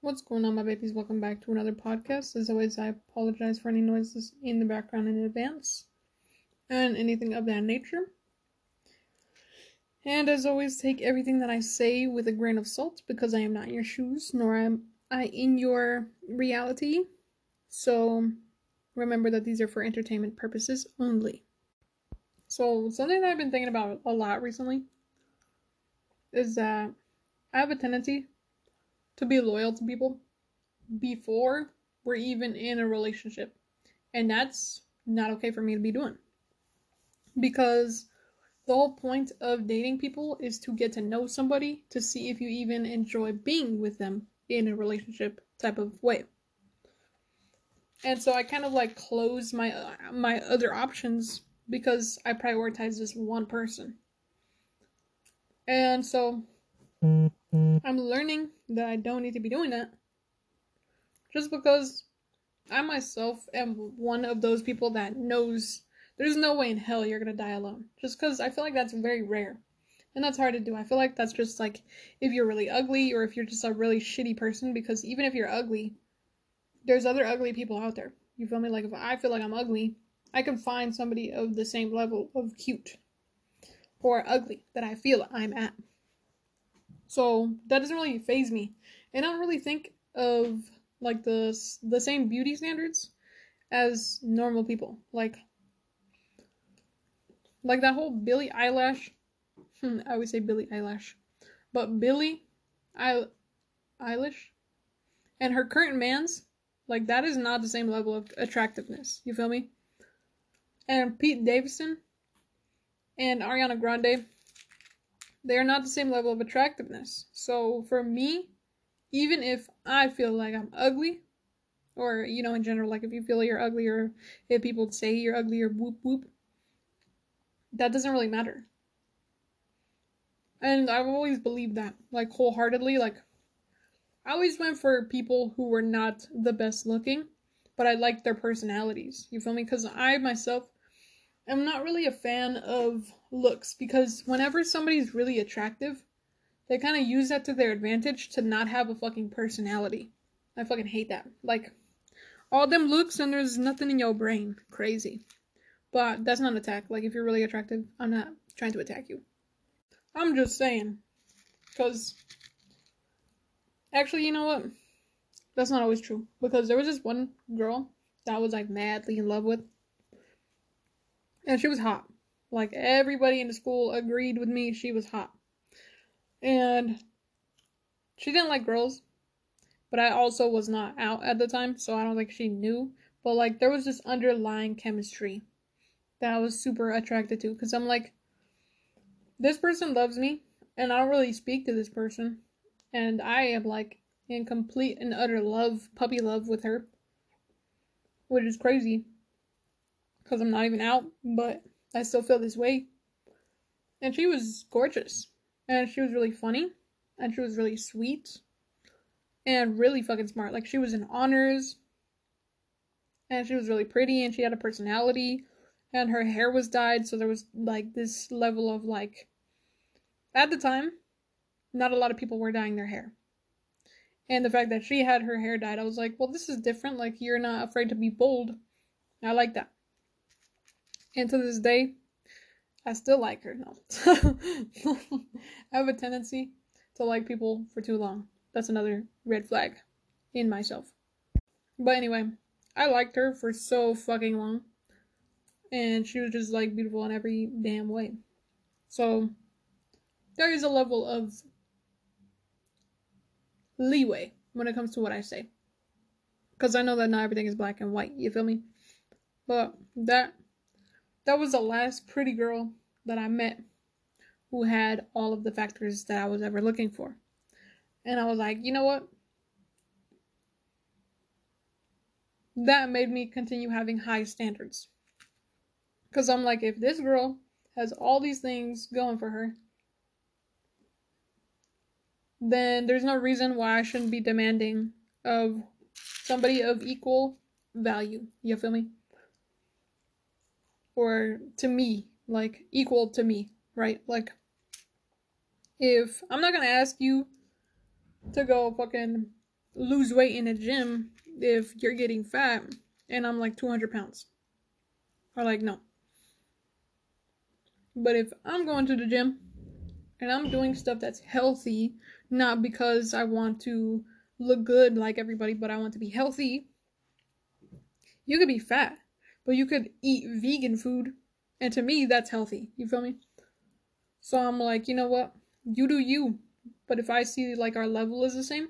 What's going on, my babies? Welcome back to another podcast. As always, I apologize for any noises in the background in advance and anything of that nature. And as always, take everything that I say with a grain of salt because I am not in your shoes, nor am I in your reality. So remember that these are for entertainment purposes only. So, something that I've been thinking about a lot recently is that I have a tendency to be loyal to people before we're even in a relationship. And that's not okay for me to be doing. Because the whole point of dating people is to get to know somebody to see if you even enjoy being with them in a relationship type of way. And so I kind of like close my uh, my other options because I prioritize this one person. And so I'm learning that I don't need to be doing that. Just because I myself am one of those people that knows there's no way in hell you're gonna die alone. Just because I feel like that's very rare. And that's hard to do. I feel like that's just like if you're really ugly or if you're just a really shitty person, because even if you're ugly, there's other ugly people out there. You feel me? Like if I feel like I'm ugly, I can find somebody of the same level of cute or ugly that I feel I'm at. So that doesn't really phase me. And I don't really think of like the the same beauty standards as normal people. Like like that whole Billy Eyelash. Hmm, I always say Billy Eyelash, but Billie, I Eilish and her current man's like that is not the same level of attractiveness. You feel me? And Pete Davidson and Ariana Grande they are not the same level of attractiveness. So for me, even if I feel like I'm ugly, or you know, in general, like if you feel you're ugly, or if people say you're ugly, or whoop whoop, that doesn't really matter. And I've always believed that, like wholeheartedly. Like, I always went for people who were not the best looking, but I liked their personalities. You feel me? Because I myself am not really a fan of looks because whenever somebody's really attractive, they kind of use that to their advantage to not have a fucking personality. I fucking hate that. Like, all them looks and there's nothing in your brain. Crazy. But that's not an attack. Like, if you're really attractive, I'm not trying to attack you. I'm just saying. Because, actually, you know what? That's not always true. Because there was this one girl that I was like madly in love with. And she was hot. Like everybody in the school agreed with me she was hot. And she didn't like girls, but I also was not out at the time, so I don't think she knew. But like there was this underlying chemistry that I was super attracted to because I'm like, this person loves me, and I don't really speak to this person, and I am like in complete and utter love, puppy love with her, which is crazy because I'm not even out, but I still feel this way. And she was gorgeous. And she was really funny. And she was really sweet. And really fucking smart. Like, she was in honors. And she was really pretty. And she had a personality. And her hair was dyed. So there was, like, this level of, like, at the time, not a lot of people were dyeing their hair. And the fact that she had her hair dyed, I was like, well, this is different. Like, you're not afraid to be bold. I like that. And to this day, I still like her. No. I have a tendency to like people for too long. That's another red flag in myself. But anyway, I liked her for so fucking long. And she was just like beautiful in every damn way. So there is a level of leeway when it comes to what I say. Because I know that not everything is black and white, you feel me? But that that was the last pretty girl that I met who had all of the factors that I was ever looking for. And I was like, you know what? That made me continue having high standards. Because I'm like, if this girl has all these things going for her, then there's no reason why I shouldn't be demanding of somebody of equal value. You feel me? Or to me, like equal to me, right? Like if I'm not gonna ask you to go fucking lose weight in a gym if you're getting fat and I'm like 200 pounds. Or like, no. But if I'm going to the gym and I'm doing stuff that's healthy, not because I want to look good like everybody, but I want to be healthy, you could be fat, but you could eat vegan food. And to me, that's healthy. You feel me? So I'm like, you know what? You do you. But if I see like our level is the same,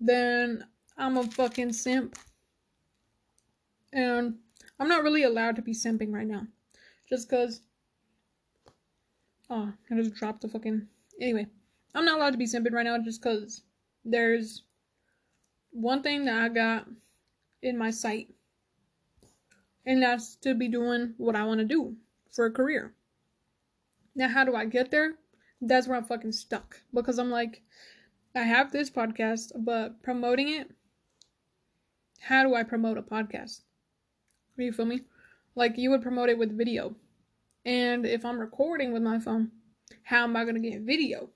then I'm a fucking simp. And I'm not really allowed to be simping right now. Just because. Oh, I just dropped the fucking. Anyway, I'm not allowed to be simping right now just because there's one thing that I got in my sight. And that's to be doing what I want to do for a career. Now, how do I get there? That's where I'm fucking stuck. Because I'm like, I have this podcast, but promoting it, how do I promote a podcast? Are You feel me? Like you would promote it with video. And if I'm recording with my phone, how am I going to get video?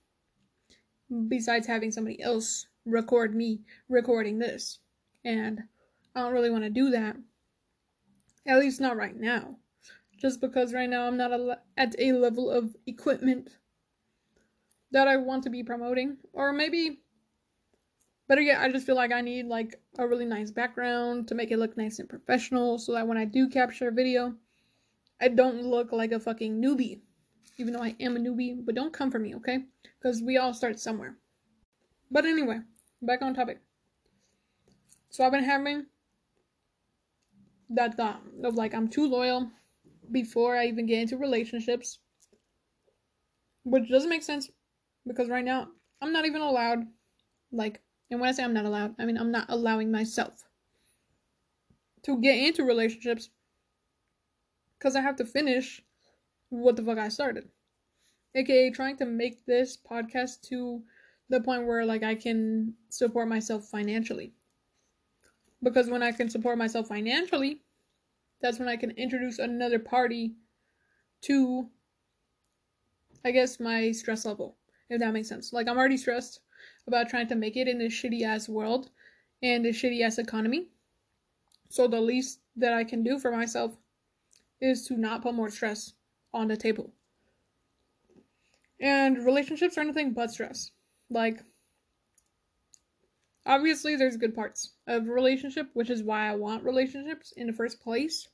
Besides having somebody else record me recording this. And I don't really want to do that. At least not right now. Just because right now I'm not a, at a level of equipment that I want to be promoting. Or maybe Better yet, I just feel like I need like a really nice background to make it look nice and professional so that when I do capture a video, I don't look like a fucking newbie. Even though I am a newbie, but don't come for me, okay? Because we all start somewhere. But anyway, back on topic. So I've been having that thought of like I'm too loyal before I even get into relationships. Which doesn't make sense because right now I'm not even allowed like and when I say I'm not allowed, I mean I'm not allowing myself to get into relationships because I have to finish what the fuck I started. AKA trying to make this podcast to the point where like I can support myself financially. Because when I can support myself financially, that's when I can introduce another party to I guess my stress level, if that makes sense. Like I'm already stressed about trying to make it in this shitty ass world and this shitty ass economy. So the least that I can do for myself is to not put more stress on the table. And relationships are nothing but stress. Like, obviously, there's good parts of relationship, which is why I want relationships in the first place.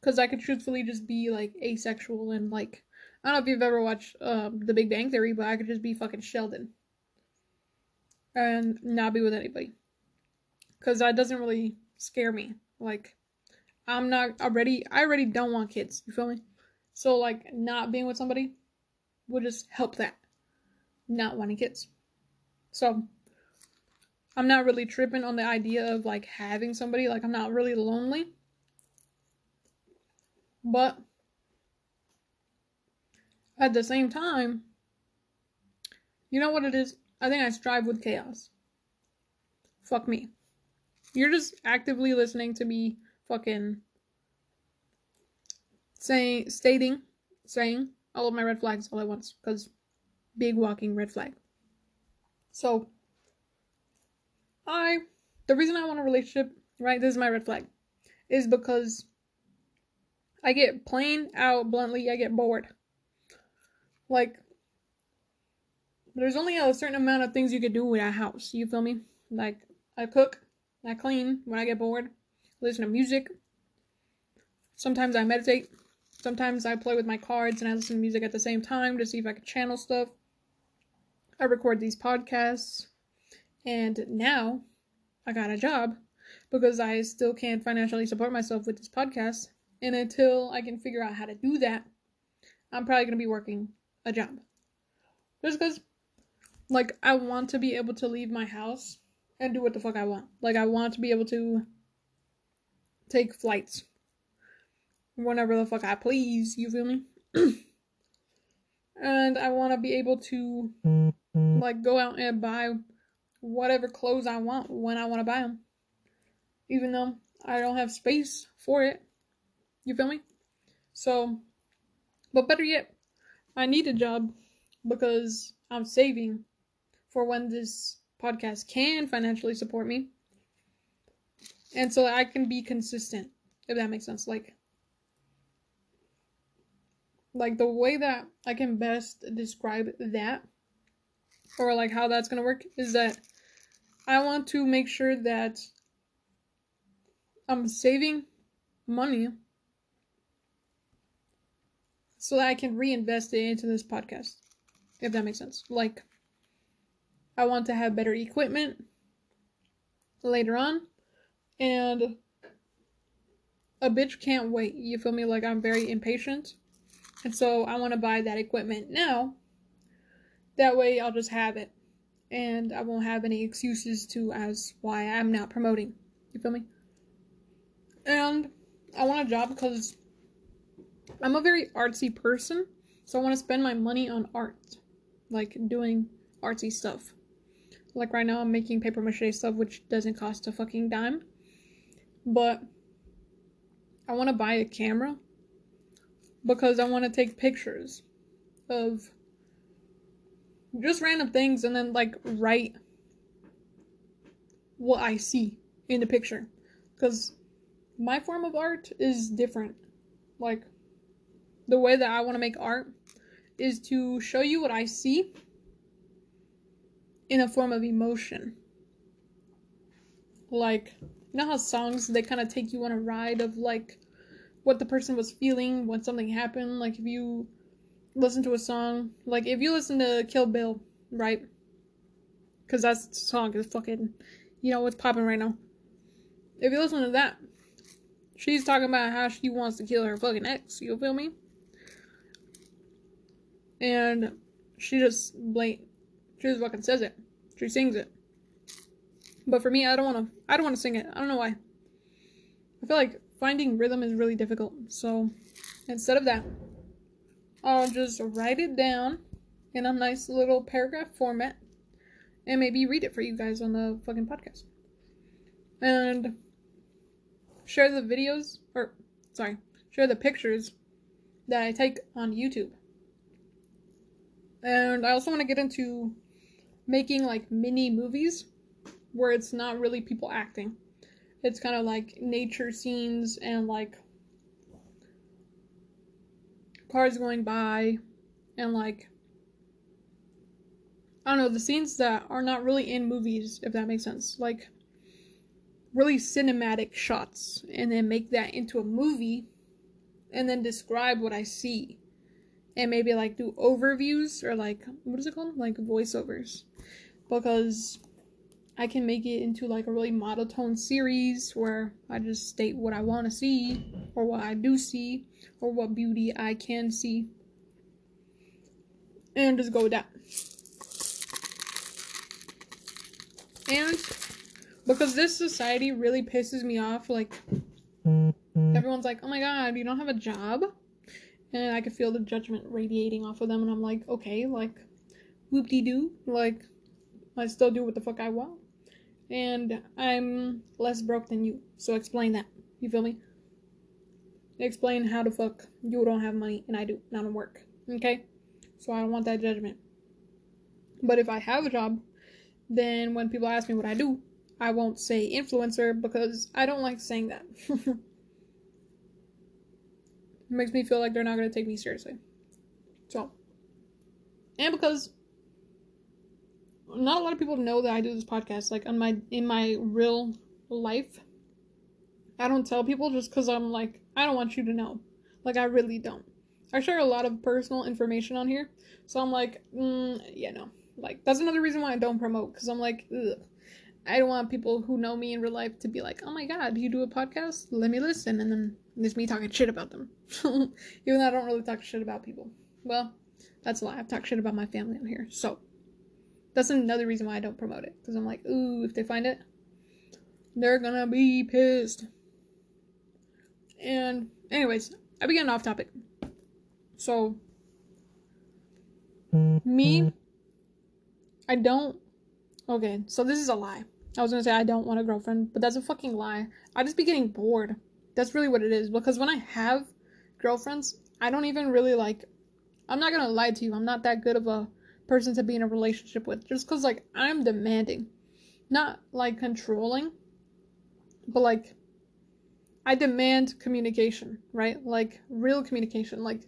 Because I could truthfully just be like asexual and like, I don't know if you've ever watched uh, The Big Bang Theory, but I could just be fucking Sheldon and not be with anybody. Because that doesn't really scare me. Like, I'm not already, I already don't want kids. You feel me? So, like, not being with somebody would just help that. Not wanting kids. So, I'm not really tripping on the idea of like having somebody. Like, I'm not really lonely. But at the same time, you know what it is? I think I strive with chaos. Fuck me. You're just actively listening to me fucking saying, stating, saying all of my red flags all at once. Because big walking red flag. So, I, the reason I want a relationship, right, this is my red flag, is because I get plain out bluntly, I get bored. Like, there's only a certain amount of things you could do with a house. You feel me? Like I cook, I clean when I get bored, listen to music. Sometimes I meditate. Sometimes I play with my cards and I listen to music at the same time to see if I can channel stuff. I record these podcasts. And now I got a job because I still can't financially support myself with this podcast. And until I can figure out how to do that, I'm probably going to be working a job. Just because like I want to be able to leave my house and do what the fuck I want. Like I want to be able to take flights whenever the fuck I please, you feel me? and I want to be able to like go out and buy whatever clothes I want when I want to buy them. Even though I don't have space for it. You feel me? So, but better yet, I need a job because I'm saving for when this podcast can financially support me. And so I can be consistent, if that makes sense. Like, like the way that I can best describe that or like how that's to work is that I want to make sure that I'm saving money so that I can reinvest it into this podcast. If that makes sense. Like I want to have better equipment later on and a bitch can't wait. You feel me? Like I'm very impatient. And so I want to buy that equipment now. That way I'll just have it. And I won't have any excuses to as why I'm not promoting. You feel me? And I want a job because I'm a very artsy person. So I want to spend my money on art. Like doing artsy stuff. Like right now I'm making paper mache stuff which doesn't cost a fucking dime. But I want to buy a camera because I want to take pictures of just random things and then like write what I see in the picture because my form of art is different. Like the way that I want to make art is to show you what I see in a form of emotion. Like, you know how songs they kind of take you on a ride of like what the person was feeling when something happened. Like if you listen to a song, like if you listen to Kill Bill, right? Because that song is fucking, you know, what's popping right now. If you listen to that, she's talking about how she wants to kill her fucking ex. You feel me? And she just blank, she just fucking says it. She sings it. But for me, I don't want to. I don't want to sing it. I don't know why. I feel like finding rhythm is really difficult. So instead of that, I'll just write it down in a nice little paragraph format and maybe read it for you guys on the fucking podcast. And share the videos, or sorry, share the pictures that I take on YouTube. And I also want to get into making like mini movies where it's not really people acting. It's kind of like nature scenes and like cars going by and like I don't know, the scenes that are not really in movies, if that makes sense. Like really cinematic shots and then make that into a movie and then describe what I see. And maybe like do overviews or like what is it called? Like voiceovers. Because I can make it into like a really monotone series where I just state what I want to see or what I do see or what beauty I can see and just go with that. And because this society really pisses me off, like everyone's like, "Oh my god, you don't have a job," and I can feel the judgment radiating off of them, and I'm like, "Okay, like, whoop de doo, like, I still do what the fuck I want." And I'm less broke than you. So explain that. You feel me? Explain how the fuck you don't have money and I do, not work. Okay? So I don't want that judgment. But if I have a job, then when people ask me what I do, I won't say influencer because I don't like saying that. it makes me feel like they're not to take me seriously. So, and because not a lot of people know that I do this podcast. Like on my in my real life, I don't tell people just because I'm like I don't want you to know. Like I really don't. I share a lot of personal information on here, so I'm like, mm, yeah, no. Like that's another reason why I don't promote because I'm like, Ugh. I don't want people who know me in real life to be like, oh my god, you do a podcast? Let me listen, and then there's me talking shit about them. Even though I don't really talk shit about people. Well, that's a lie. I've talked shit about my family on here, so. That's another reason why I don't promote it. Because I'm like, ooh, if they find it, they're gonna be pissed. And, anyways, I began off topic. So, me, I don't. Okay, so this is a lie. I was gonna say I don't want a girlfriend, but that's a fucking lie. I just be getting bored. That's really what it is. Because when I have girlfriends, I don't even really like. I'm not gonna lie to you. I'm not that good of a person to be in a relationship with just because like i'm demanding. Not like controlling but like i demand communication right? Like real communication like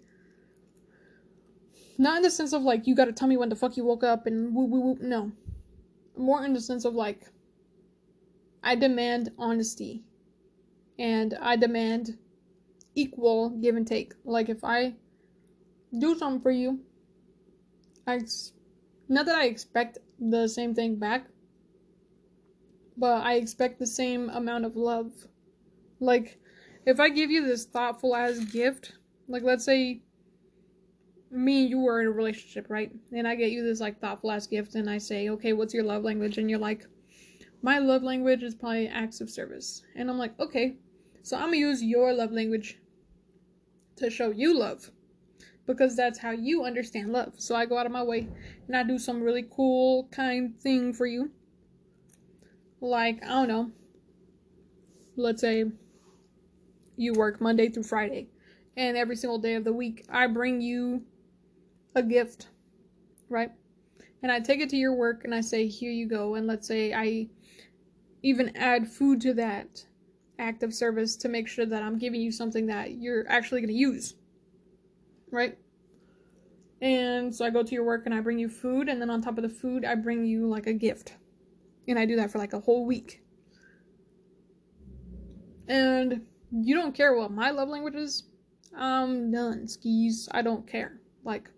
not in the sense of like you gotta tell me when the fuck you woke up and woo woo woo no. More in the sense of like i demand honesty and i demand equal give and take. Like if i do something for you I not that I expect the same thing back, but I expect the same amount of love. Like, if I give you this thoughtful ass gift, like let's say me and you were in a relationship, right? And I get you this like thoughtful ass gift, and I say, okay, what's your love language? And you're like, my love language is probably acts of service. And I'm like, okay, so I'm gonna use your love language to show you love because that's how you understand love. So I go out of my way and I do some really cool, kind thing for you. Like, I don't know, let's say you work Monday through Friday, and every single day of the week, I bring you a gift, right? And I take it to your work and I say, here you go. And let's say I even add food to that act of service to make sure that I'm giving you something that you're actually going to use right? And so I go to your work and I bring you food, and then on top of the food, I bring you like a gift. And I do that for like a whole week. And you don't care what my love language is? I'm done, skis. I don't care. Like,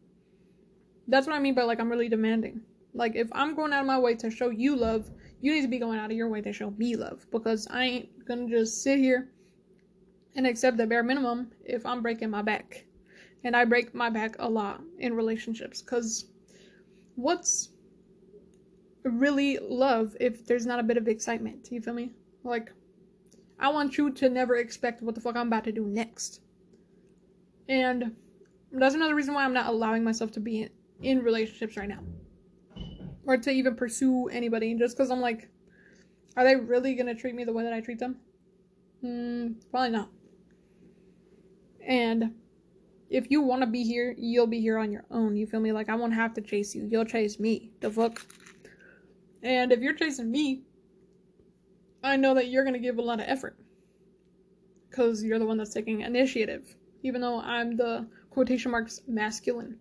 that's what I mean by like, I'm really demanding. Like, if I'm going out of my way to show you love, you need to be going out of your way to show me love. Because I ain't gonna just sit here and accept the bare minimum if I'm breaking my back and I break my back a lot in relationships because what's really love if there's not a bit of excitement? You feel me? Like, I want you to never expect what the fuck I'm about to do next. And that's another reason why I'm not allowing myself to be in, in relationships right now. Or to even pursue anybody just because I'm like, are they really gonna treat me the way that I treat them? Hmm, probably not. And if you want to be here, you'll be here on your own. You feel me? Like I won't have to chase you. You'll chase me. The fuck. And if you're chasing me, I know that you're gonna give a lot of effort. Cause you're the one that's taking initiative. Even though I'm the quotation marks masculine.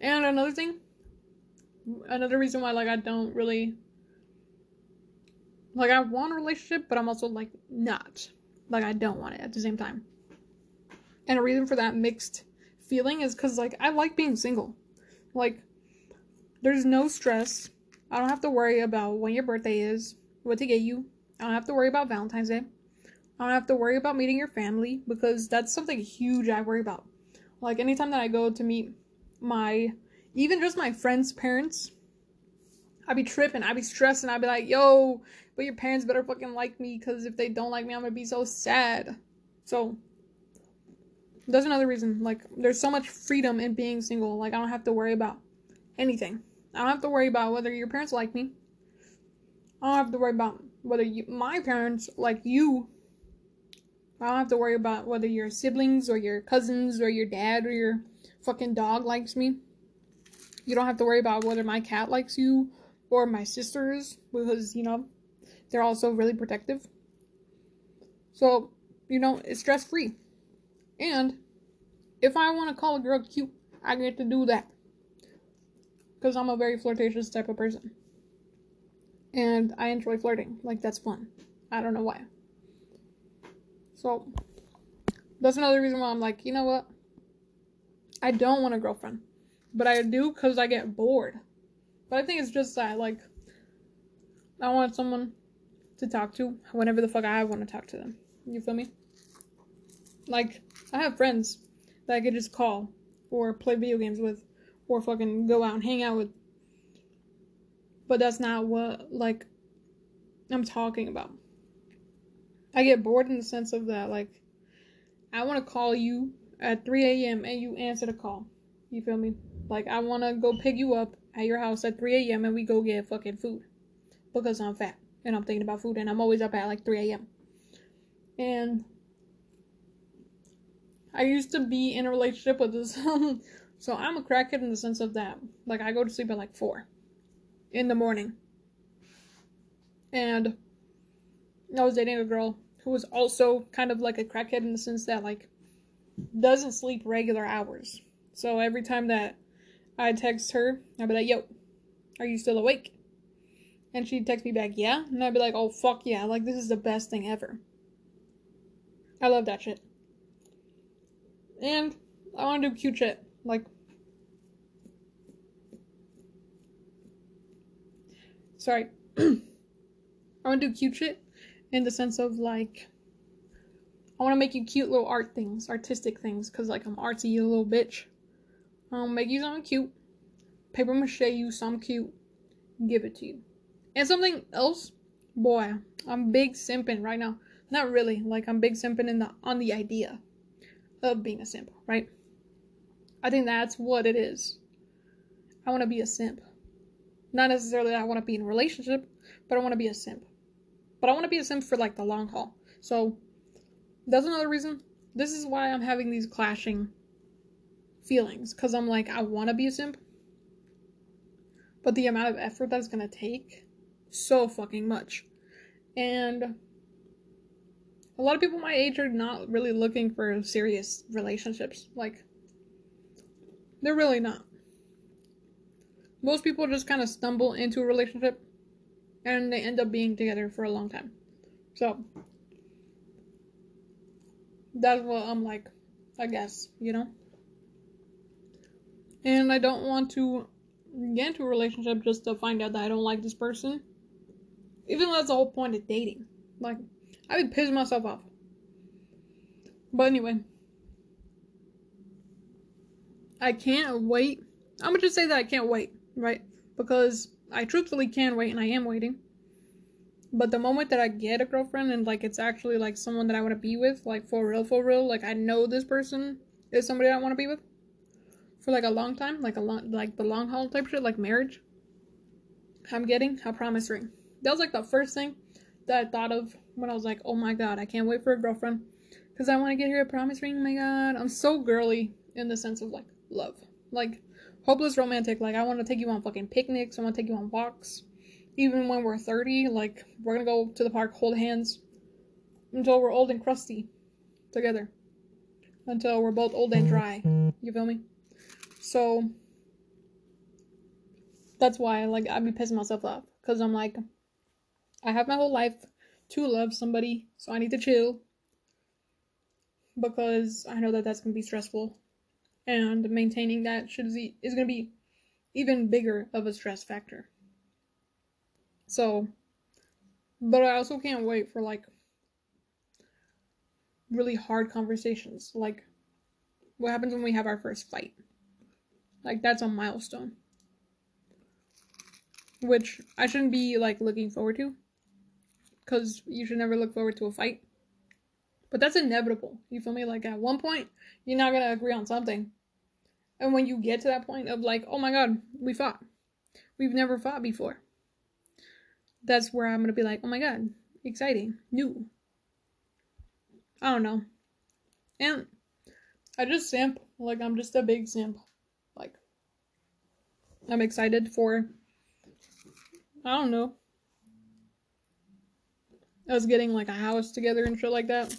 And another thing, another reason why like I don't really like I want a relationship, but I'm also like not. Like I don't want it at the same time. And a reason for that mixed feeling is because, like, I like being single. Like, there's no stress. I don't have to worry about when your birthday is, what to get you. I don't have to worry about Valentine's Day. I don't have to worry about meeting your family because that's something huge I worry about. Like, anytime that I go to meet my, even just my friends' parents, I'd be tripping. I'd be stressing. I'd be like, yo, but your parents better fucking like me because if they don't like me, I'm gonna be so sad. So, that's another reason. Like, there's so much freedom in being single. Like, I don't have to worry about anything. I don't have to worry about whether your parents like me. I don't have to worry about whether you, my parents like you. I don't have to worry about whether your siblings or your cousins or your dad or your fucking dog likes me. You don't have to worry about whether my cat likes you or my sisters because, you know, they're also really protective. So, you know, it's stress free. And if I want to call a girl cute, I get to do that. Because I'm a very flirtatious type of person. And I enjoy flirting. Like, that's fun. I don't know why. So, that's another reason why I'm like, you know what? I don't want a girlfriend. But I do because I get bored. But I think it's just that, like, I want someone to talk to whenever the fuck I want to talk to them. You feel me? Like, I have friends that I could just call or play video games with or fucking go out and hang out with. But that's not what, like, I'm talking about. I get bored in the sense of that, like, I want to call you at 3 a.m. and you answer the call. You feel me? Like, I want to go pick you up at your house at 3 a.m. and we go get fucking food. Because I'm fat and I'm thinking about food and I'm always up at like 3 a.m. And I used to be in a relationship with this So I'm a crackhead in the sense of that, like I go to sleep at like four in the morning. And I was dating a girl who was also kind of like a crackhead in the sense that like doesn't sleep regular hours. So every time that I text her, I'd be like, "Yo, are you still awake?" And she'd text me back, "Yeah," and I'd be like, "Oh fuck yeah! Like this is the best thing ever." I love that shit. And I want to do cute shit. Like, sorry. I want to do cute shit in the sense of like, I want to make you cute little art things, artistic things, because like I'm artsy, you little bitch. I'll make you something cute. Paper mache you some cute. Give it to you. And something else, boy, I'm big simping right now. Not really, like I'm big simping in the on the idea of being a simp, right? I think that's what it is. I want to be a simp. Not necessarily I want to be in a relationship, but I want to be a simp. But I want to be a simp for like the long haul. So that's another reason. This is why I'm having these clashing feelings because I'm like I want to be a simp, but the amount of effort that's gonna take so fucking much, and a lot of people my age are not really looking for serious relationships. Like, they're really not. Most people just kind of stumble into a relationship and they end up being together for a long time. So, that's what I'm like, I guess, you know? And I don't want to get into a relationship just to find out that I don't like this person. Even though that's the whole point of dating. Like, I would piss myself off. But anyway, I can't wait. I'm gonna just say that I can't wait, right? Because I truthfully can wait and I am waiting. But the moment that I get a girlfriend and like it's actually like someone that I want to be with, like for real, for real, like I know this person is somebody I want to be with for like a long time, like a long, like the long haul type shit, like marriage. I'm getting a promise ring. That was like the first thing that I thought of when I was like, oh my god, I can't wait for a girlfriend because I want to get her a promise ring. Oh my god, I'm so girly in the sense of like love, like hopeless romantic. Like I want to take you on fucking picnics. I want to take you on walks. Even when we're 30, like we're gonna go to the park, hold hands until we're old and crusty together. Until we're both old and dry. You feel me? So that's why like I'd be pissing myself off because I'm like I have my whole life to love somebody, so I need to chill because I know that that's going to be stressful and maintaining that should be, is going to be even bigger of a stress factor. So, but I also can't wait for like really hard conversations. Like, what happens when we have our first fight? Like, that's a milestone. Which I shouldn't be like looking forward to because you should never look forward to a fight. But that's inevitable. You feel me? Like at one point, you're not gonna agree on something. And when you get to that point of like, oh my god, we fought. We've never fought before. That's where I'm gonna be like, oh my god, exciting, new. I don't know. And I just simp. Like I'm just a big simp. Like I'm excited for I don't know us getting like a house together and shit like that.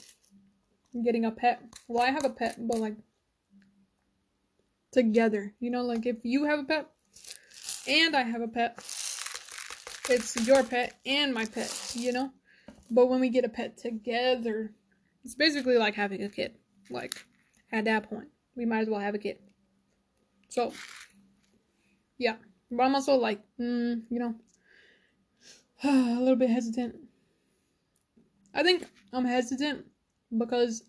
Getting a pet. Well, I have a pet, but like together. You know, like if you have a pet and I have a pet, it's your pet and my pet, you know? But when we get a pet together, it's basically like having a kid. Like, at that point, we might as well have a kid. So, yeah. But I'm also like, mm, you know, a little bit hesitant I think I'm hesitant because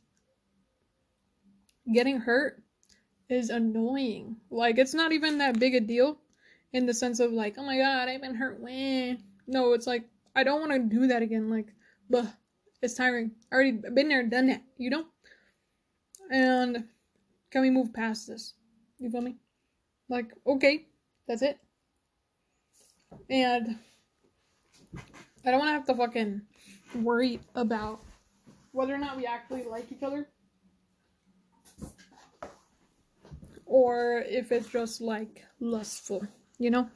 getting hurt is annoying. Like it's not even that big a deal in the sense of like, oh my god, I've been hurt. When no, it's like I don't want to do that again. Like, but it's tiring. I already been there, done that. You know. And can we move past this? You feel me? Like, okay, that's it. And I don't want to have to fucking worried about whether or not we actually like each other or if it's just like lustful, you know?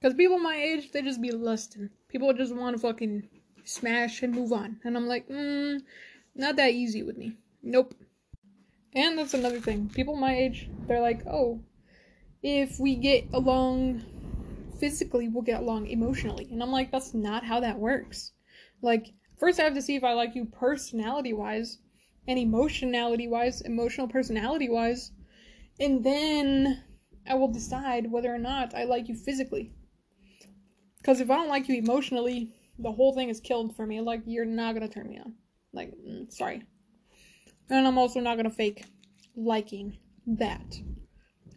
Because people my age, they just be lusting. People just want to fucking smash and move on. And I'm like, mm, not that easy with me. Nope. And that's another thing. People my age, they're like, oh, if we get along physically, we'll get along emotionally. And I'm like, that's not how that works. Like, first I have to see if I like you personality wise and emotionality wise, emotional personality wise. And then I will decide whether or not I like you physically. Because if I don't like you emotionally, the whole thing is killed for me. Like, you're not gonna turn me on. Like, mm, sorry. And I'm also not gonna fake liking that.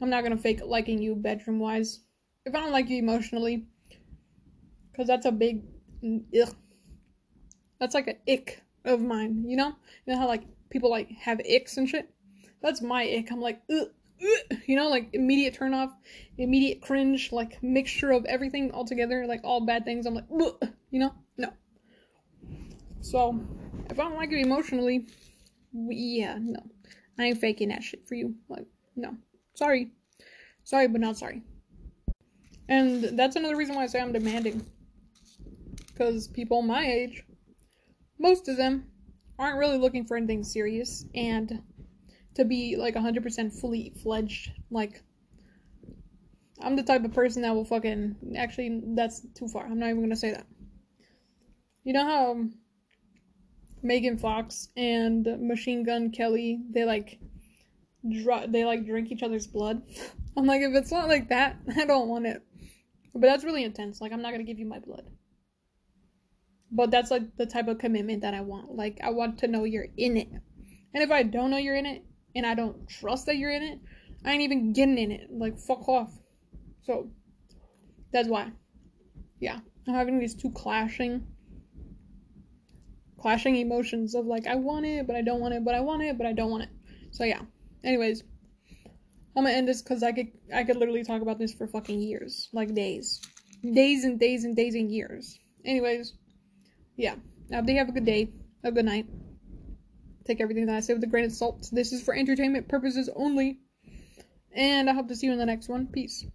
I'm not gonna fake liking you bedroom wise. If I don't like you emotionally, because that's a big ugh. That's like an ick of mine, you know? You know how like people like have icks and shit? That's my ick. I'm like, ugh, ugh, you know, like immediate turn off, immediate cringe, like mixture of everything all together, like all bad things. I'm like, ugh, you know? No. So, if I don't like it emotionally, yeah, no. I ain't faking that shit for you. Like, no. Sorry. Sorry, but not sorry. And that's another reason why I say I'm demanding. Because people my age, most of them, aren't really looking for anything serious. And to be like 100% fully fledged, like, I'm the type of person that will fucking. Actually, that's too far. I'm not even gonna say that. You know how Megan Fox and Machine Gun Kelly, they like dr- they like drink each other's blood. I'm like, if it's not like that, I don't want it. But that's really intense. Like, I'm not gonna give you my blood. But that's like the type of commitment that I want. Like, I want to know you're in it. And if I don't know you're in it, and I don't trust that you're in it, I ain't even getting in it. Like, fuck off. So, that's why. Yeah. I'm having these two clashing clashing emotions of like I want it, but I don't want it, but I want it, but I don't want it. So yeah. Anyways, I'm gonna end this because I could I could literally talk about this for fucking years, like days, days and days and days and years. Anyways, yeah. They have a good day, a good night. Take everything that I say with a grain of salt. This is for entertainment purposes only, and I hope to see you in the next one. Peace.